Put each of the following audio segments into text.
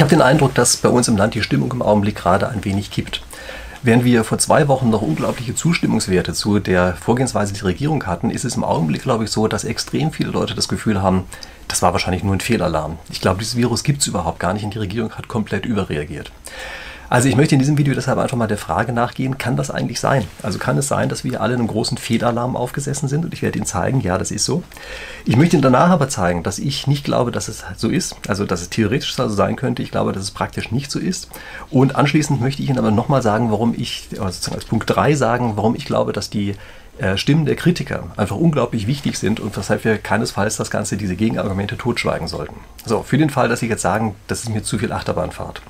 Ich habe den Eindruck, dass bei uns im Land die Stimmung im Augenblick gerade ein wenig kippt. Während wir vor zwei Wochen noch unglaubliche Zustimmungswerte zu der Vorgehensweise der Regierung hatten, ist es im Augenblick, glaube ich, so, dass extrem viele Leute das Gefühl haben, das war wahrscheinlich nur ein Fehlalarm. Ich glaube, dieses Virus gibt es überhaupt gar nicht und die Regierung hat komplett überreagiert. Also ich möchte in diesem Video deshalb einfach mal der Frage nachgehen, kann das eigentlich sein? Also kann es sein, dass wir alle in einem großen Fehlalarm aufgesessen sind? Und ich werde Ihnen zeigen, ja, das ist so. Ich möchte Ihnen danach aber zeigen, dass ich nicht glaube, dass es so ist. Also dass es theoretisch so sein könnte. Ich glaube, dass es praktisch nicht so ist. Und anschließend möchte ich Ihnen aber nochmal sagen, warum ich, also als Punkt 3 sagen, warum ich glaube, dass die äh, Stimmen der Kritiker einfach unglaublich wichtig sind und weshalb wir keinesfalls das Ganze, diese Gegenargumente totschweigen sollten. So, für den Fall, dass Sie jetzt sagen, das ist mir zu viel Achterbahnfahrt.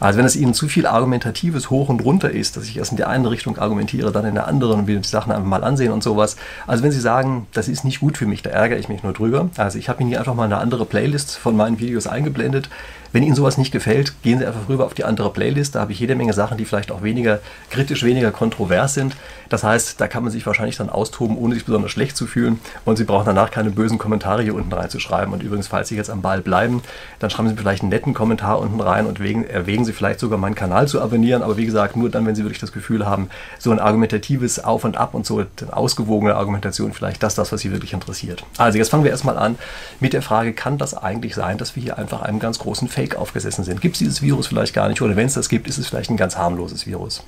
Also wenn es Ihnen zu viel argumentatives Hoch und Runter ist, dass ich erst in der einen Richtung argumentiere, dann in der anderen und wir die Sachen einfach mal ansehen und sowas. Also wenn Sie sagen, das ist nicht gut für mich, da ärgere ich mich nur drüber. Also ich habe Ihnen hier einfach mal eine andere Playlist von meinen Videos eingeblendet. Wenn Ihnen sowas nicht gefällt, gehen Sie einfach rüber auf die andere Playlist. Da habe ich jede Menge Sachen, die vielleicht auch weniger kritisch, weniger kontrovers sind. Das heißt, da kann man sich wahrscheinlich dann austoben, ohne sich besonders schlecht zu fühlen. Und Sie brauchen danach keine bösen Kommentare hier unten reinzuschreiben. Und übrigens, falls Sie jetzt am Ball bleiben, dann schreiben Sie vielleicht einen netten Kommentar unten rein und erwägen Sie vielleicht sogar meinen Kanal zu abonnieren. Aber wie gesagt, nur dann, wenn Sie wirklich das Gefühl haben, so ein argumentatives Auf und Ab und so eine ausgewogene Argumentation, vielleicht das, das, was Sie wirklich interessiert. Also jetzt fangen wir erstmal an mit der Frage, kann das eigentlich sein, dass wir hier einfach einem ganz großen Fake aufgesessen sind. Gibt es dieses Virus vielleicht gar nicht oder wenn es das gibt, ist es vielleicht ein ganz harmloses Virus.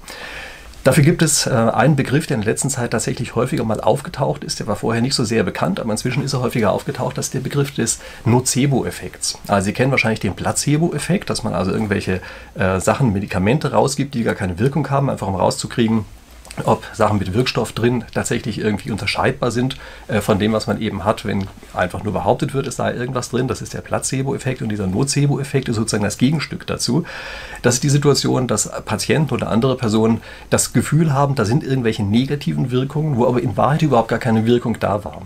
Dafür gibt es äh, einen Begriff, der in der letzten Zeit tatsächlich häufiger mal aufgetaucht ist. Der war vorher nicht so sehr bekannt, aber inzwischen ist er häufiger aufgetaucht. Das ist der Begriff des Nocebo-Effekts. Also Sie kennen wahrscheinlich den Placebo-Effekt, dass man also irgendwelche äh, Sachen, Medikamente rausgibt, die gar keine Wirkung haben, einfach um rauszukriegen, ob Sachen mit Wirkstoff drin tatsächlich irgendwie unterscheidbar sind äh, von dem, was man eben hat, wenn einfach nur behauptet wird, es sei irgendwas drin. Das ist der Placebo-Effekt und dieser Nocebo-Effekt ist sozusagen das Gegenstück dazu. Das ist die Situation, dass Patienten oder andere Personen das Gefühl haben, da sind irgendwelche negativen Wirkungen, wo aber in Wahrheit überhaupt gar keine Wirkung da war.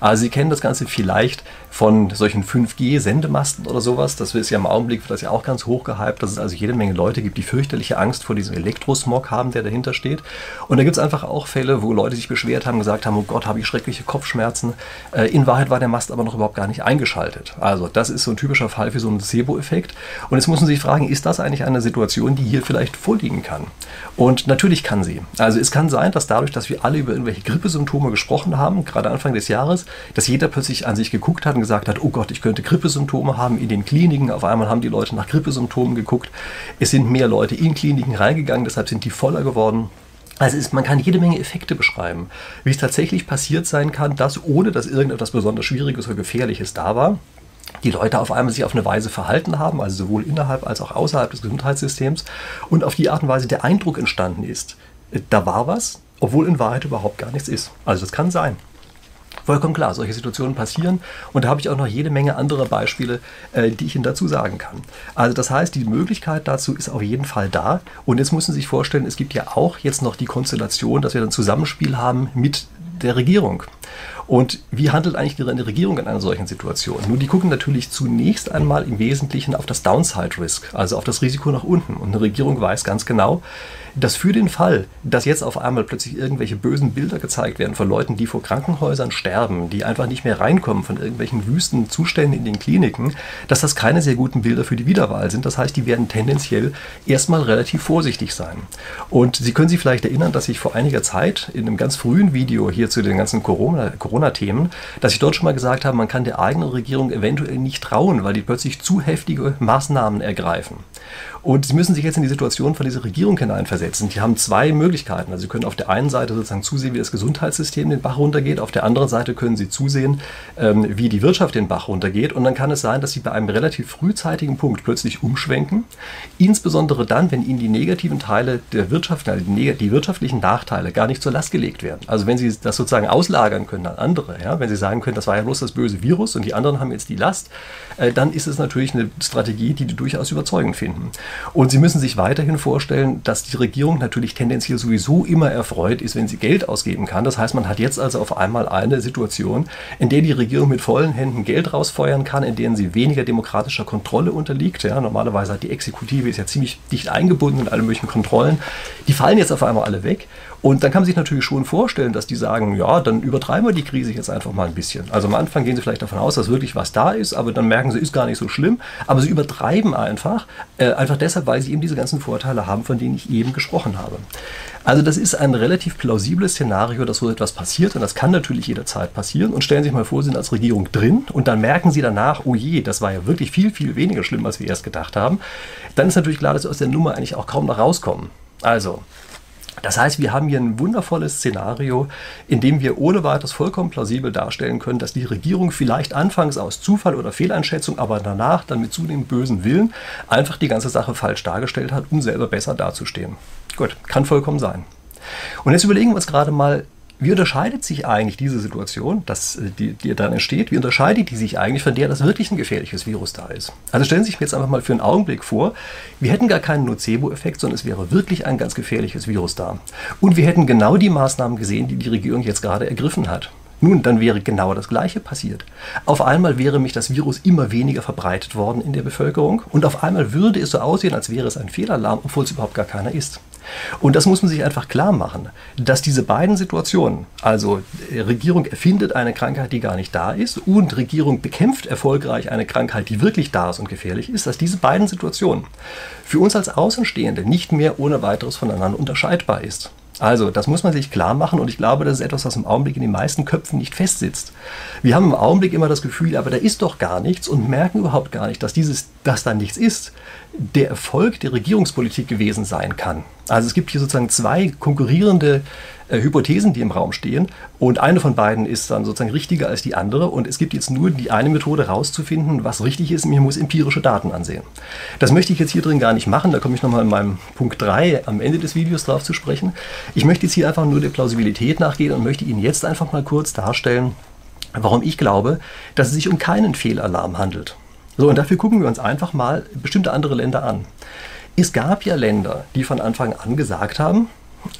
Also Sie kennen das Ganze vielleicht von solchen 5G-Sendemasten oder sowas. Das ist ja im Augenblick das ja auch ganz hoch gehypt, dass es also jede Menge Leute gibt, die fürchterliche Angst vor diesem Elektrosmog haben, der dahinter steht. Und da gibt es einfach auch Fälle, wo Leute sich beschwert haben, gesagt haben, oh Gott, habe ich schreckliche Kopfschmerzen. Äh, in Wahrheit war der Mast aber noch überhaupt gar nicht eingeschaltet. Also das ist so ein typischer Fall für so einen Placebo-Effekt. Und jetzt muss man sich fragen, ist das eigentlich eine Situation, die hier vielleicht vorliegen kann? Und natürlich kann sie. Also es kann sein, dass dadurch, dass wir alle über irgendwelche Grippesymptome gesprochen haben, gerade Anfang des Jahres, dass jeder plötzlich an sich geguckt hat und gesagt hat, oh Gott, ich könnte Grippesymptome haben in den Kliniken. Auf einmal haben die Leute nach Grippesymptomen geguckt. Es sind mehr Leute in Kliniken reingegangen, deshalb sind die voller geworden. Also ist, man kann jede Menge Effekte beschreiben, wie es tatsächlich passiert sein kann, dass ohne dass irgendetwas besonders Schwieriges oder Gefährliches da war, die Leute auf einmal sich auf eine Weise verhalten haben, also sowohl innerhalb als auch außerhalb des Gesundheitssystems und auf die Art und Weise der Eindruck entstanden ist, da war was, obwohl in Wahrheit überhaupt gar nichts ist. Also das kann sein. Vollkommen klar, solche Situationen passieren und da habe ich auch noch jede Menge andere Beispiele, äh, die ich Ihnen dazu sagen kann. Also das heißt, die Möglichkeit dazu ist auf jeden Fall da und jetzt müssen Sie sich vorstellen, es gibt ja auch jetzt noch die Konstellation, dass wir ein Zusammenspiel haben mit der Regierung. Und wie handelt eigentlich die Regierung in einer solchen Situation? Nun, die gucken natürlich zunächst einmal im Wesentlichen auf das Downside Risk, also auf das Risiko nach unten. Und eine Regierung weiß ganz genau, dass für den Fall, dass jetzt auf einmal plötzlich irgendwelche bösen Bilder gezeigt werden von Leuten, die vor Krankenhäusern sterben, die einfach nicht mehr reinkommen von irgendwelchen wüsten Zuständen in den Kliniken, dass das keine sehr guten Bilder für die Wiederwahl sind. Das heißt, die werden tendenziell erstmal relativ vorsichtig sein. Und Sie können sich vielleicht erinnern, dass ich vor einiger Zeit in einem ganz frühen Video hier zu den ganzen Corona-Themen, dass ich dort schon mal gesagt habe, man kann der eigenen Regierung eventuell nicht trauen, weil die plötzlich zu heftige Maßnahmen ergreifen. Und Sie müssen sich jetzt in die Situation von dieser Regierung hineinversetzen. Die haben zwei Möglichkeiten. Also Sie können auf der einen Seite sozusagen zusehen, wie das Gesundheitssystem den Bach runtergeht. Auf der anderen Seite können Sie zusehen, ähm, wie die Wirtschaft den Bach runtergeht. Und dann kann es sein, dass Sie bei einem relativ frühzeitigen Punkt plötzlich umschwenken. Insbesondere dann, wenn Ihnen die negativen Teile der Wirtschaft, also die wirtschaftlichen Nachteile gar nicht zur Last gelegt werden. Also wenn Sie das sozusagen auslagern können an andere, ja, wenn Sie sagen können, das war ja bloß das böse Virus und die anderen haben jetzt die Last, äh, dann ist es natürlich eine Strategie, die die durchaus überzeugend finden. Und Sie müssen sich weiterhin vorstellen, dass die Regierung natürlich tendenziell sowieso immer erfreut ist, wenn sie Geld ausgeben kann. Das heißt, man hat jetzt also auf einmal eine Situation, in der die Regierung mit vollen Händen Geld rausfeuern kann, in denen sie weniger demokratischer Kontrolle unterliegt. Ja, normalerweise hat die Exekutive ist ja ziemlich dicht eingebunden in alle möglichen Kontrollen. Die fallen jetzt auf einmal alle weg. Und dann kann man sich natürlich schon vorstellen, dass die sagen, ja, dann übertreiben wir die Krise jetzt einfach mal ein bisschen. Also am Anfang gehen sie vielleicht davon aus, dass wirklich was da ist, aber dann merken sie, ist gar nicht so schlimm. Aber sie übertreiben einfach, äh, einfach deshalb, weil sie eben diese ganzen Vorteile haben, von denen ich eben gesprochen habe. Also das ist ein relativ plausibles Szenario, dass so etwas passiert und das kann natürlich jederzeit passieren. Und stellen Sie sich mal vor, Sie sind als Regierung drin und dann merken Sie danach, oh je, das war ja wirklich viel, viel weniger schlimm, als wir erst gedacht haben. Dann ist natürlich klar, dass Sie aus der Nummer eigentlich auch kaum noch rauskommen. Also, das heißt, wir haben hier ein wundervolles Szenario, in dem wir ohne weiteres vollkommen plausibel darstellen können, dass die Regierung vielleicht anfangs aus Zufall oder Fehleinschätzung, aber danach dann mit zunehmend bösen Willen einfach die ganze Sache falsch dargestellt hat, um selber besser dazustehen. Gut, kann vollkommen sein. Und jetzt überlegen wir uns gerade mal, wie unterscheidet sich eigentlich diese Situation, dass, äh, die, die dann entsteht, wie unterscheidet die sich eigentlich von der, dass wirklich ein gefährliches Virus da ist? Also stellen Sie sich jetzt einfach mal für einen Augenblick vor, wir hätten gar keinen Nocebo-Effekt, sondern es wäre wirklich ein ganz gefährliches Virus da. Und wir hätten genau die Maßnahmen gesehen, die die Regierung jetzt gerade ergriffen hat. Nun, dann wäre genau das Gleiche passiert. Auf einmal wäre mich das Virus immer weniger verbreitet worden in der Bevölkerung und auf einmal würde es so aussehen, als wäre es ein Fehlalarm, obwohl es überhaupt gar keiner ist. Und das muss man sich einfach klar machen, dass diese beiden Situationen, also äh, Regierung erfindet eine Krankheit, die gar nicht da ist, und Regierung bekämpft erfolgreich eine Krankheit, die wirklich da ist und gefährlich ist, dass diese beiden Situationen für uns als Außenstehende nicht mehr ohne weiteres voneinander unterscheidbar ist. Also, das muss man sich klar machen und ich glaube, das ist etwas, was im Augenblick in den meisten Köpfen nicht festsitzt. Wir haben im Augenblick immer das Gefühl, aber da ist doch gar nichts und merken überhaupt gar nicht, dass dieses, dass da nichts ist, der Erfolg der Regierungspolitik gewesen sein kann. Also es gibt hier sozusagen zwei konkurrierende äh, Hypothesen, die im Raum stehen und eine von beiden ist dann sozusagen richtiger als die andere und es gibt jetzt nur die eine Methode rauszufinden, was richtig ist. Mir muss empirische Daten ansehen. Das möchte ich jetzt hier drin gar nicht machen, da komme ich nochmal in meinem Punkt 3 am Ende des Videos drauf zu sprechen. Ich möchte jetzt hier einfach nur der Plausibilität nachgehen und möchte Ihnen jetzt einfach mal kurz darstellen, warum ich glaube, dass es sich um keinen Fehlalarm handelt. So, und dafür gucken wir uns einfach mal bestimmte andere Länder an. Es gab ja Länder, die von Anfang an gesagt haben,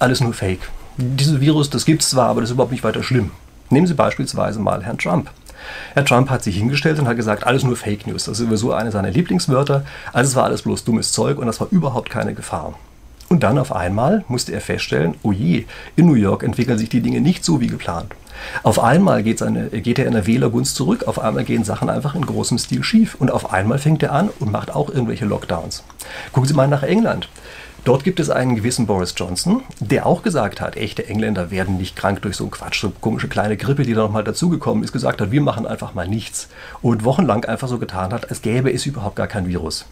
alles nur Fake. Dieses Virus, das gibt es zwar, aber das ist überhaupt nicht weiter schlimm. Nehmen Sie beispielsweise mal Herrn Trump. Herr Trump hat sich hingestellt und hat gesagt, alles nur Fake News. Das ist sowieso eine seiner Lieblingswörter. Also es war alles bloß dummes Zeug und das war überhaupt keine Gefahr. Und dann auf einmal musste er feststellen, oh je, in New York entwickeln sich die Dinge nicht so wie geplant. Auf einmal geht er in der Wählergunst zurück, auf einmal gehen Sachen einfach in großem Stil schief und auf einmal fängt er an und macht auch irgendwelche Lockdowns. Gucken Sie mal nach England. Dort gibt es einen gewissen Boris Johnson, der auch gesagt hat, echte Engländer werden nicht krank durch so einen Quatsch, so komische kleine Grippe, die da nochmal dazugekommen ist, gesagt hat, wir machen einfach mal nichts. Und wochenlang einfach so getan hat, als gäbe es überhaupt gar kein Virus.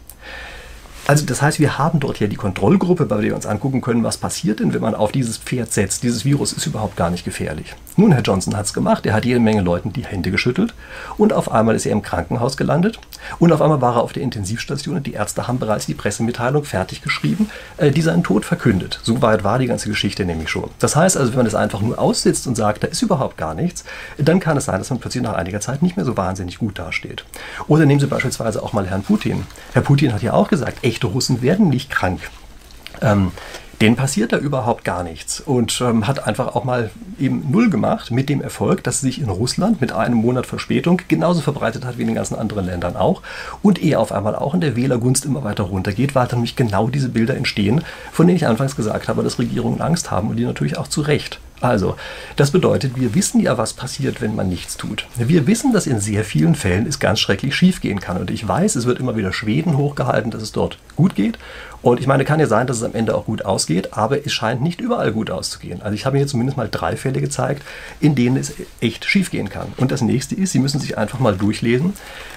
Also das heißt, wir haben dort ja die Kontrollgruppe, bei der wir uns angucken können, was passiert denn, wenn man auf dieses Pferd setzt. Dieses Virus ist überhaupt gar nicht gefährlich. Nun, Herr Johnson hat es gemacht. Er hat jede Menge Leuten die Hände geschüttelt und auf einmal ist er im Krankenhaus gelandet und auf einmal war er auf der Intensivstation und die Ärzte haben bereits die Pressemitteilung fertig geschrieben, äh, die seinen Tod verkündet. So weit war die ganze Geschichte nämlich schon. Das heißt also, wenn man das einfach nur aussitzt und sagt, da ist überhaupt gar nichts, dann kann es sein, dass man plötzlich nach einiger Zeit nicht mehr so wahnsinnig gut dasteht. Oder nehmen Sie beispielsweise auch mal Herrn Putin. Herr Putin hat ja auch gesagt, echte Russen werden nicht krank. Ähm, denen passiert da überhaupt gar nichts und ähm, hat einfach auch mal eben null gemacht mit dem Erfolg, dass sich in Russland mit einem Monat Verspätung genauso verbreitet hat wie in den ganzen anderen Ländern auch und er auf einmal auch in der Wählergunst immer weiter runtergeht, weil dann nämlich genau diese Bilder entstehen, von denen ich anfangs gesagt habe, dass Regierungen Angst haben und die natürlich auch zu Recht. Also, das bedeutet, wir wissen ja, was passiert, wenn man nichts tut. Wir wissen, dass in sehr vielen Fällen es ganz schrecklich schiefgehen kann. Und ich weiß, es wird immer wieder Schweden hochgehalten, dass es dort gut geht. Und ich meine, kann ja sein, dass es am Ende auch gut ausgeht, aber es scheint nicht überall gut auszugehen. Also ich habe Ihnen zumindest mal drei Fälle gezeigt, in denen es echt schiefgehen kann. Und das nächste ist, Sie müssen sich einfach mal durchlesen,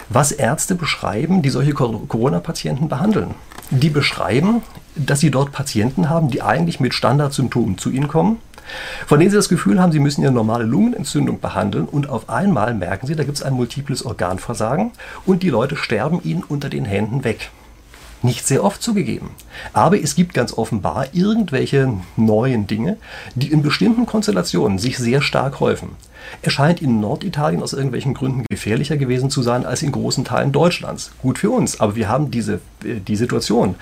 was Ärzte beschreiben, die solche Corona-Patienten behandeln. Die beschreiben, dass sie dort Patienten haben, die eigentlich mit Standardsymptomen zu ihnen kommen von denen Sie das Gefühl haben, Sie müssen Ihre normale Lungenentzündung behandeln und auf einmal merken Sie, da gibt es ein multiples Organversagen und die Leute sterben Ihnen unter den Händen weg. Nicht sehr oft zugegeben. Aber es gibt ganz offenbar irgendwelche neuen Dinge, die in bestimmten Konstellationen sich sehr stark häufen. Er scheint in Norditalien aus irgendwelchen Gründen gefährlicher gewesen zu sein als in großen Teilen Deutschlands. Gut für uns, aber wir haben diese äh, die Situation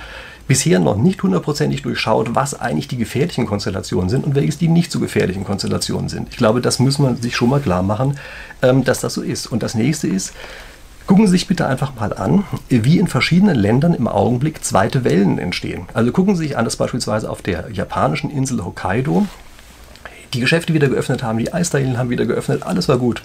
bisher noch nicht hundertprozentig durchschaut, was eigentlich die gefährlichen Konstellationen sind und welches die nicht so gefährlichen Konstellationen sind. Ich glaube, das muss man sich schon mal klar machen, ähm, dass das so ist. Und das nächste ist, Gucken Sie sich bitte einfach mal an, wie in verschiedenen Ländern im Augenblick zweite Wellen entstehen. Also gucken Sie sich an, dass beispielsweise auf der japanischen Insel Hokkaido die Geschäfte wieder geöffnet haben, die Eisdielen haben wieder geöffnet, alles war gut.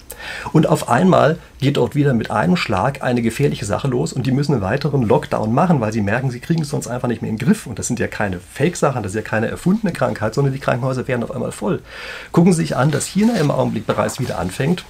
Und auf einmal geht dort wieder mit einem Schlag eine gefährliche Sache los und die müssen einen weiteren Lockdown machen, weil sie merken, sie kriegen es sonst einfach nicht mehr in den Griff. Und das sind ja keine Fake-Sachen, das ist ja keine erfundene Krankheit, sondern die Krankenhäuser werden auf einmal voll. Gucken Sie sich an, dass China im Augenblick bereits wieder anfängt,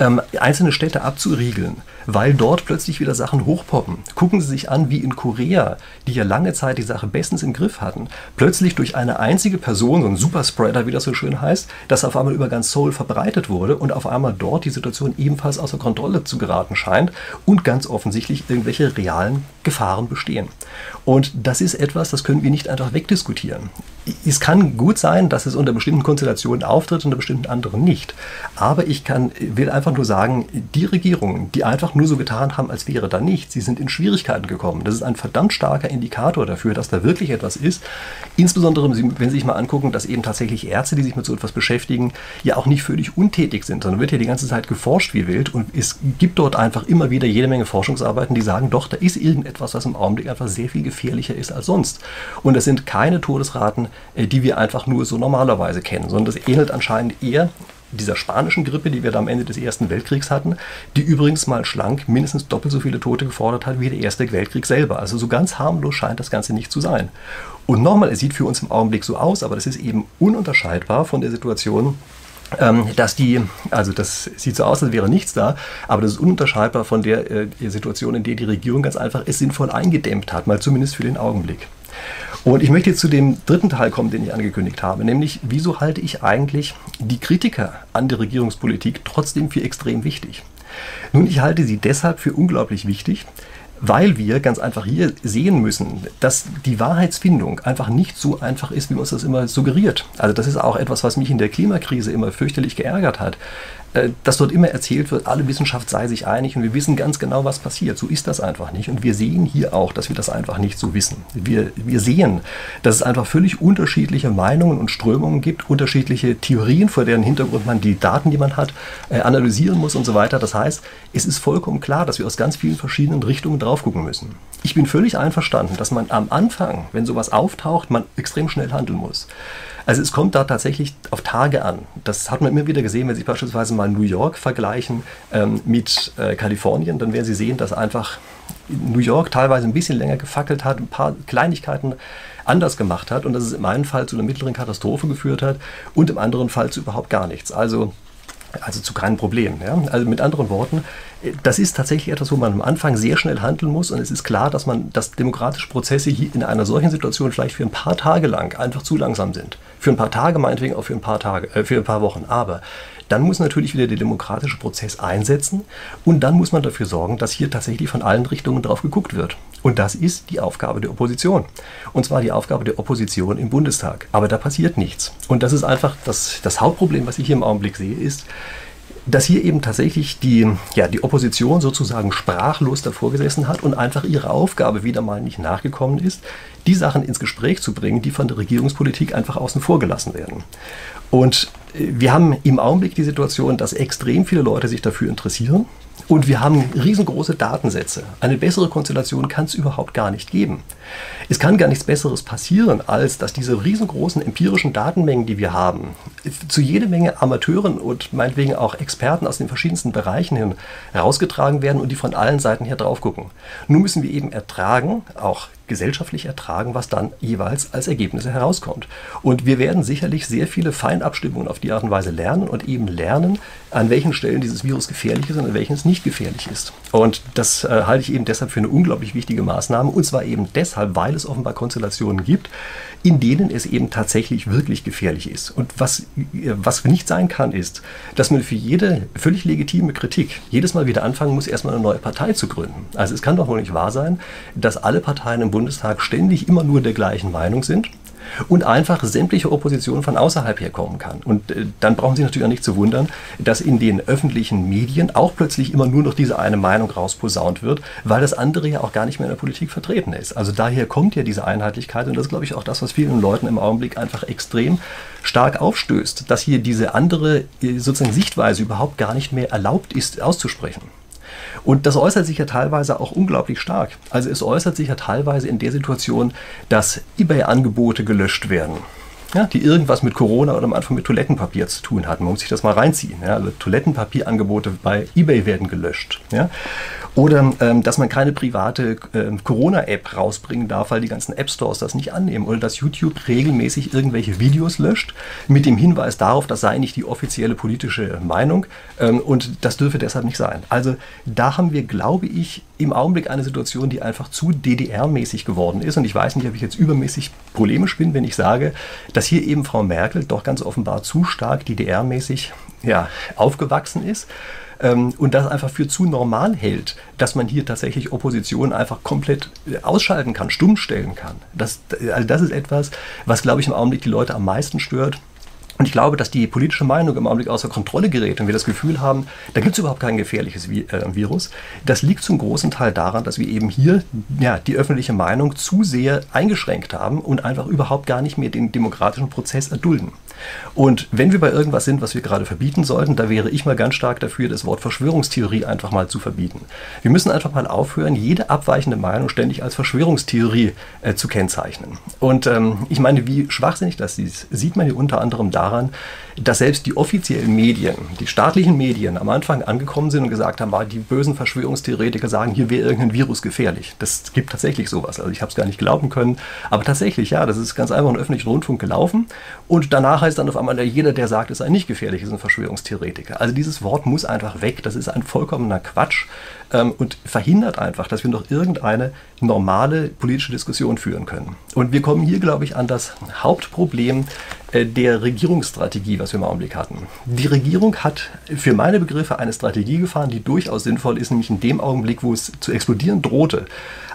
ähm, einzelne Städte abzuriegeln, weil dort plötzlich wieder Sachen hochpoppen. Gucken Sie sich an, wie in Korea, die ja lange Zeit die Sache bestens im Griff hatten, plötzlich durch eine einzige Person, so ein Superspreader, wie das so schön heißt, das auf einmal über ganz Seoul verbreitet wurde und auf einmal dort die Situation ebenfalls außer Kontrolle zu geraten scheint und ganz offensichtlich irgendwelche realen Gefahren bestehen. Und das ist etwas, das können wir nicht einfach wegdiskutieren. Es kann gut sein, dass es unter bestimmten Konstellationen auftritt, unter bestimmten anderen nicht. Aber ich kann, will einfach nur sagen, die Regierungen, die einfach nur so getan haben, als wäre da nichts, sie sind in Schwierigkeiten gekommen. Das ist ein verdammt starker Indikator dafür, dass da wirklich etwas ist. Insbesondere, wenn Sie sich mal angucken, dass eben tatsächlich Ärzte, die sich mit so etwas beschäftigen, ja auch nicht völlig untätig sind, sondern wird ja die ganze Zeit geforscht wie wild. Und es gibt dort einfach immer wieder jede Menge Forschungsarbeiten, die sagen, doch, da ist irgendetwas, was im Augenblick einfach sehr viel gefährlicher ist als sonst. Und das sind keine Todesraten, äh, die wir einfach nur so normalerweise kennen, sondern das ähnelt anscheinend eher dieser spanischen Grippe, die wir da am Ende des Ersten Weltkriegs hatten, die übrigens mal schlank mindestens doppelt so viele Tote gefordert hat wie der Erste Weltkrieg selber. Also so ganz harmlos scheint das Ganze nicht zu sein. Und nochmal, es sieht für uns im Augenblick so aus, aber das ist eben ununterscheidbar von der Situation, ähm, dass die, also das sieht so aus, als wäre nichts da, aber das ist ununterscheidbar von der äh, Situation, in der die Regierung ganz einfach es sinnvoll eingedämmt hat, mal zumindest für den Augenblick. Und ich möchte jetzt zu dem dritten Teil kommen, den ich angekündigt habe, nämlich wieso halte ich eigentlich die Kritiker an der Regierungspolitik trotzdem für extrem wichtig? Nun, ich halte sie deshalb für unglaublich wichtig, weil wir ganz einfach hier sehen müssen, dass die Wahrheitsfindung einfach nicht so einfach ist, wie uns das immer suggeriert. Also das ist auch etwas, was mich in der Klimakrise immer fürchterlich geärgert hat. Äh, dass dort immer erzählt wird, alle Wissenschaft sei sich einig und wir wissen ganz genau, was passiert. So ist das einfach nicht. Und wir sehen hier auch, dass wir das einfach nicht so wissen. Wir, wir sehen, dass es einfach völlig unterschiedliche Meinungen und Strömungen gibt, unterschiedliche Theorien, vor deren Hintergrund man die Daten, die man hat, äh, analysieren muss und so weiter. Das heißt, es ist vollkommen klar, dass wir aus ganz vielen verschiedenen Richtungen drauf gucken müssen. Ich bin völlig einverstanden, dass man am Anfang, wenn sowas auftaucht, man extrem schnell handeln muss. Also es kommt da tatsächlich auf Tage an. Das hat man immer wieder gesehen, wenn Sie beispielsweise mal New York vergleichen ähm, mit äh, Kalifornien, dann werden Sie sehen, dass einfach New York teilweise ein bisschen länger gefackelt hat, ein paar Kleinigkeiten anders gemacht hat und dass es im einen Fall zu einer mittleren Katastrophe geführt hat und im anderen Fall zu überhaupt gar nichts. Also also zu keinem Problem. Ja? Also mit anderen Worten, das ist tatsächlich etwas, wo man am Anfang sehr schnell handeln muss und es ist klar, dass man, dass demokratische Prozesse hier in einer solchen Situation vielleicht für ein paar Tage lang einfach zu langsam sind. Für ein paar Tage, meinetwegen auch für ein paar Tage, äh, für ein paar Wochen. Aber dann muss natürlich wieder der demokratische Prozess einsetzen und dann muss man dafür sorgen, dass hier tatsächlich von allen Richtungen drauf geguckt wird. Und das ist die Aufgabe der Opposition. Und zwar die Aufgabe der Opposition im Bundestag. Aber da passiert nichts. Und das ist einfach das, das Hauptproblem, was ich hier im Augenblick sehe, ist, dass hier eben tatsächlich die, ja, die Opposition sozusagen sprachlos davor gesessen hat und einfach ihre Aufgabe wieder mal nicht nachgekommen ist, die Sachen ins Gespräch zu bringen, die von der Regierungspolitik einfach außen vor gelassen werden. Und äh, wir haben im Augenblick die Situation, dass extrem viele Leute sich dafür interessieren. Und wir haben riesengroße Datensätze. Eine bessere Konstellation kann es überhaupt gar nicht geben. Es kann gar nichts Besseres passieren, als dass diese riesengroßen empirischen Datenmengen, die wir haben, zu jede Menge Amateuren und meinetwegen auch Experten aus den verschiedensten Bereichen hin herausgetragen werden und die von allen Seiten her drauf gucken. Nun müssen wir eben ertragen, auch gesellschaftlich ertragen, was dann jeweils als Ergebnisse herauskommt. Und wir werden sicherlich sehr viele Feinabstimmungen auf die Art und Weise lernen und eben lernen, an welchen Stellen dieses Virus gefährlich ist und an welchen es nicht gefährlich ist. Und das äh, halte ich eben deshalb für eine unglaublich wichtige Maßnahme. Und zwar eben deshalb, weil es offenbar Konstellationen gibt, in denen es eben tatsächlich wirklich gefährlich ist. Und was, äh, was nicht sein kann, ist, dass man für jede völlig legitime Kritik jedes Mal wieder anfangen muss, erstmal eine neue Partei zu gründen. Also es kann doch wohl nicht wahr sein, dass alle Parteien im Bundestag ständig immer nur der gleichen Meinung sind und einfach sämtliche Opposition von außerhalb herkommen kann. Und äh, dann brauchen Sie natürlich auch nicht zu wundern, dass in den öffentlichen Medien auch plötzlich immer nur noch diese eine Meinung rausposaunt wird, weil das andere ja auch gar nicht mehr in der Politik vertreten ist. Also daher kommt ja diese Einheitlichkeit und das ist, glaube ich, auch das, was vielen Leuten im Augenblick einfach extrem stark aufstößt, dass hier diese andere äh, sozusagen Sichtweise überhaupt gar nicht mehr erlaubt ist auszusprechen. Und das äußert sich ja teilweise auch unglaublich stark. Also es äußert sich ja teilweise in der Situation, dass eBay-Angebote gelöscht werden. Ja, die irgendwas mit Corona oder am Anfang mit Toilettenpapier zu tun hatten. Man muss sich das mal reinziehen. Ja, also Toilettenpapierangebote bei eBay werden gelöscht. Ja. Oder ähm, dass man keine private äh, Corona-App rausbringen darf, weil die ganzen App-Stores das nicht annehmen. Oder dass YouTube regelmäßig irgendwelche Videos löscht mit dem Hinweis darauf, das sei nicht die offizielle politische Meinung ähm, und das dürfe deshalb nicht sein. Also da haben wir, glaube ich, im Augenblick eine Situation, die einfach zu DDR-mäßig geworden ist. Und ich weiß nicht, ob ich jetzt übermäßig polemisch bin, wenn ich sage, dass hier eben Frau Merkel doch ganz offenbar zu stark DDR-mäßig ja, aufgewachsen ist ähm, und das einfach für zu normal hält, dass man hier tatsächlich Opposition einfach komplett äh, ausschalten kann, stumm stellen kann. Das, also das ist etwas, was, glaube ich, im Augenblick die Leute am meisten stört. Und ich glaube, dass die politische Meinung im Augenblick außer Kontrolle gerät und wir das Gefühl haben, da gibt es überhaupt kein gefährliches äh, Virus. Das liegt zum großen Teil daran, dass wir eben hier ja, die öffentliche Meinung zu sehr eingeschränkt haben und einfach überhaupt gar nicht mehr den demokratischen Prozess erdulden. Und wenn wir bei irgendwas sind, was wir gerade verbieten sollten, da wäre ich mal ganz stark dafür, das Wort Verschwörungstheorie einfach mal zu verbieten. Wir müssen einfach mal aufhören, jede abweichende Meinung ständig als Verschwörungstheorie äh, zu kennzeichnen. Und ähm, ich meine, wie schwachsinnig das ist, sieht man hier unter anderem daran, dass selbst die offiziellen Medien, die staatlichen Medien am Anfang angekommen sind und gesagt haben, die bösen Verschwörungstheoretiker sagen, hier wäre irgendein Virus gefährlich. Das gibt tatsächlich sowas. Also ich habe es gar nicht glauben können. Aber tatsächlich, ja, das ist ganz einfach im öffentlichen Rundfunk gelaufen. Und danach heißt dann auf einmal, jeder, der sagt, es sei nicht gefährlich, ist ein Verschwörungstheoretiker. Also dieses Wort muss einfach weg. Das ist ein vollkommener Quatsch ähm, und verhindert einfach, dass wir noch irgendeine normale politische Diskussion führen können. Und wir kommen hier, glaube ich, an das Hauptproblem der Regierungsstrategie, was wir im Augenblick hatten. Die Regierung hat für meine Begriffe eine Strategie gefahren, die durchaus sinnvoll ist, nämlich in dem Augenblick, wo es zu explodieren drohte,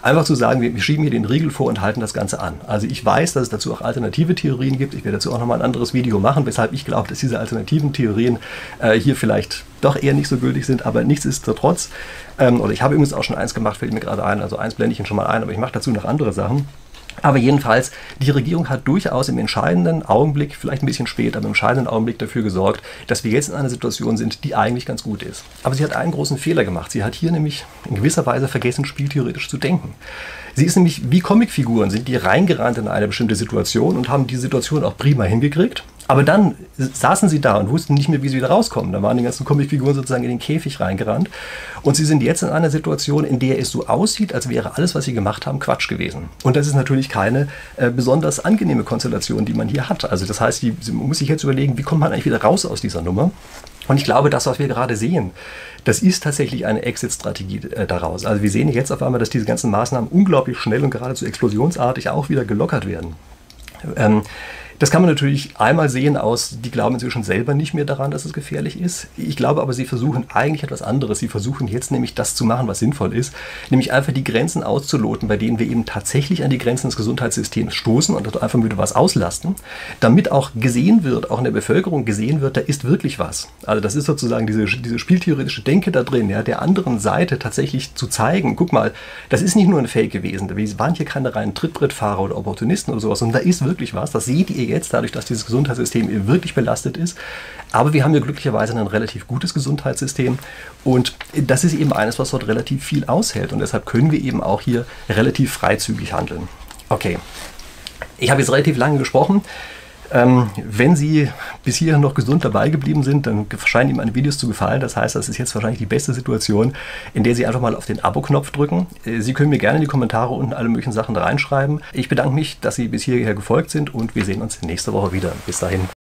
einfach zu sagen, wir, schieben hier den Riegel vor und halten das Ganze an. Also ich weiß, dass es dazu auch alternative Theorien gibt. Ich werde dazu auch nochmal ein anderes Video machen, weshalb ich glaube, dass diese alternativen Theorien äh, hier vielleicht doch eher nicht so gültig sind, aber nichtsdestotrotz, ähm, oder ich habe übrigens auch schon eins gemacht, fällt mir gerade ein, also eins blende ich Ihnen schon mal ein, aber ich mache dazu noch andere Sachen. Aber jedenfalls, die Regierung hat durchaus im entscheidenden Augenblick, vielleicht ein bisschen spät, aber im entscheidenden Augenblick dafür gesorgt, dass wir jetzt in einer Situation sind, die eigentlich ganz gut ist. Aber sie hat einen großen Fehler gemacht. Sie hat hier nämlich in gewisser Weise vergessen, spieltheoretisch zu denken. Sie ist nämlich wie Comicfiguren, sind die reingerannt in eine bestimmte Situation und haben die Situation auch prima hingekriegt. Aber dann saßen sie da und wussten nicht mehr, wie sie wieder rauskommen. Da waren die ganzen Comicfiguren sozusagen in den Käfig reingerannt. Und sie sind jetzt in einer Situation, in der es so aussieht, als wäre alles, was sie gemacht haben, Quatsch gewesen. Und das ist natürlich keine äh, besonders angenehme Konstellation, die man hier hat. Also das heißt, die, man muss sich jetzt überlegen, wie kommt man eigentlich wieder raus aus dieser Nummer? Und ich glaube, das, was wir gerade sehen, das ist tatsächlich eine Exit-Strategie äh, daraus. Also wir sehen jetzt auf einmal, dass diese ganzen Maßnahmen unglaublich schnell und geradezu explosionsartig auch wieder gelockert werden. Ähm, das kann man natürlich einmal sehen aus, die glauben inzwischen selber nicht mehr daran, dass es gefährlich ist. Ich glaube aber, sie versuchen eigentlich etwas anderes. Sie versuchen jetzt nämlich das zu machen, was sinnvoll ist, nämlich einfach die Grenzen auszuloten, bei denen wir eben tatsächlich an die Grenzen des Gesundheitssystems stoßen und einfach wieder was auslasten, damit auch gesehen wird, auch in der Bevölkerung gesehen wird, da ist wirklich was. Also das ist sozusagen diese, diese spieltheoretische Denke da drin, ja, der anderen Seite tatsächlich zu zeigen, guck mal, das ist nicht nur ein Fake gewesen, wir waren hier keine reinen Trittbrettfahrer oder Opportunisten oder sowas, sondern da ist wirklich was, das seht ihr jetzt, dadurch, dass dieses Gesundheitssystem wirklich belastet ist. Aber wir haben ja glücklicherweise ein relativ gutes Gesundheitssystem und das ist eben eines, was dort relativ viel aushält und deshalb können wir eben auch hier relativ freizügig handeln. Okay, ich habe jetzt relativ lange gesprochen. Ähm, wenn Sie bis hierhin noch gesund dabei geblieben sind, dann scheinen Ihnen meine Videos zu gefallen. Das heißt, das ist jetzt wahrscheinlich die beste Situation, in der Sie einfach mal auf den Abo-Knopf drücken. Äh, Sie können mir gerne in die Kommentare unten alle möglichen Sachen reinschreiben. Ich bedanke mich, dass Sie bis hierher gefolgt sind und wir sehen uns nächste Woche wieder. Bis dahin.